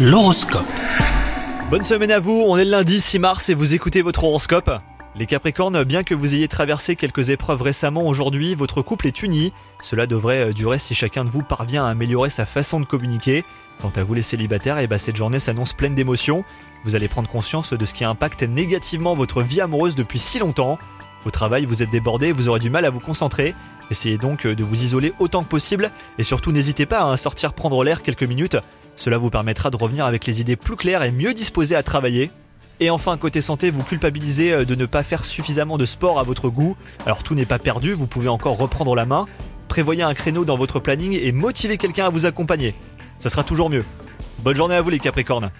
L'horoscope. Bonne semaine à vous, on est le lundi 6 mars et vous écoutez votre horoscope. Les Capricornes, bien que vous ayez traversé quelques épreuves récemment aujourd'hui, votre couple est uni. Cela devrait euh, durer si chacun de vous parvient à améliorer sa façon de communiquer. Quant à vous les célibataires, et bah cette journée s'annonce pleine d'émotions. Vous allez prendre conscience de ce qui impacte négativement votre vie amoureuse depuis si longtemps. Au travail, vous êtes débordé, vous aurez du mal à vous concentrer. Essayez donc euh, de vous isoler autant que possible et surtout n'hésitez pas à sortir prendre l'air quelques minutes. Cela vous permettra de revenir avec les idées plus claires et mieux disposées à travailler. Et enfin, côté santé, vous culpabilisez euh, de ne pas faire suffisamment de sport à votre goût. Alors tout n'est pas perdu, vous pouvez encore reprendre la main. Prévoyez un créneau dans votre planning et motivez quelqu'un à vous accompagner. Ça sera toujours mieux. Bonne journée à vous les Capricornes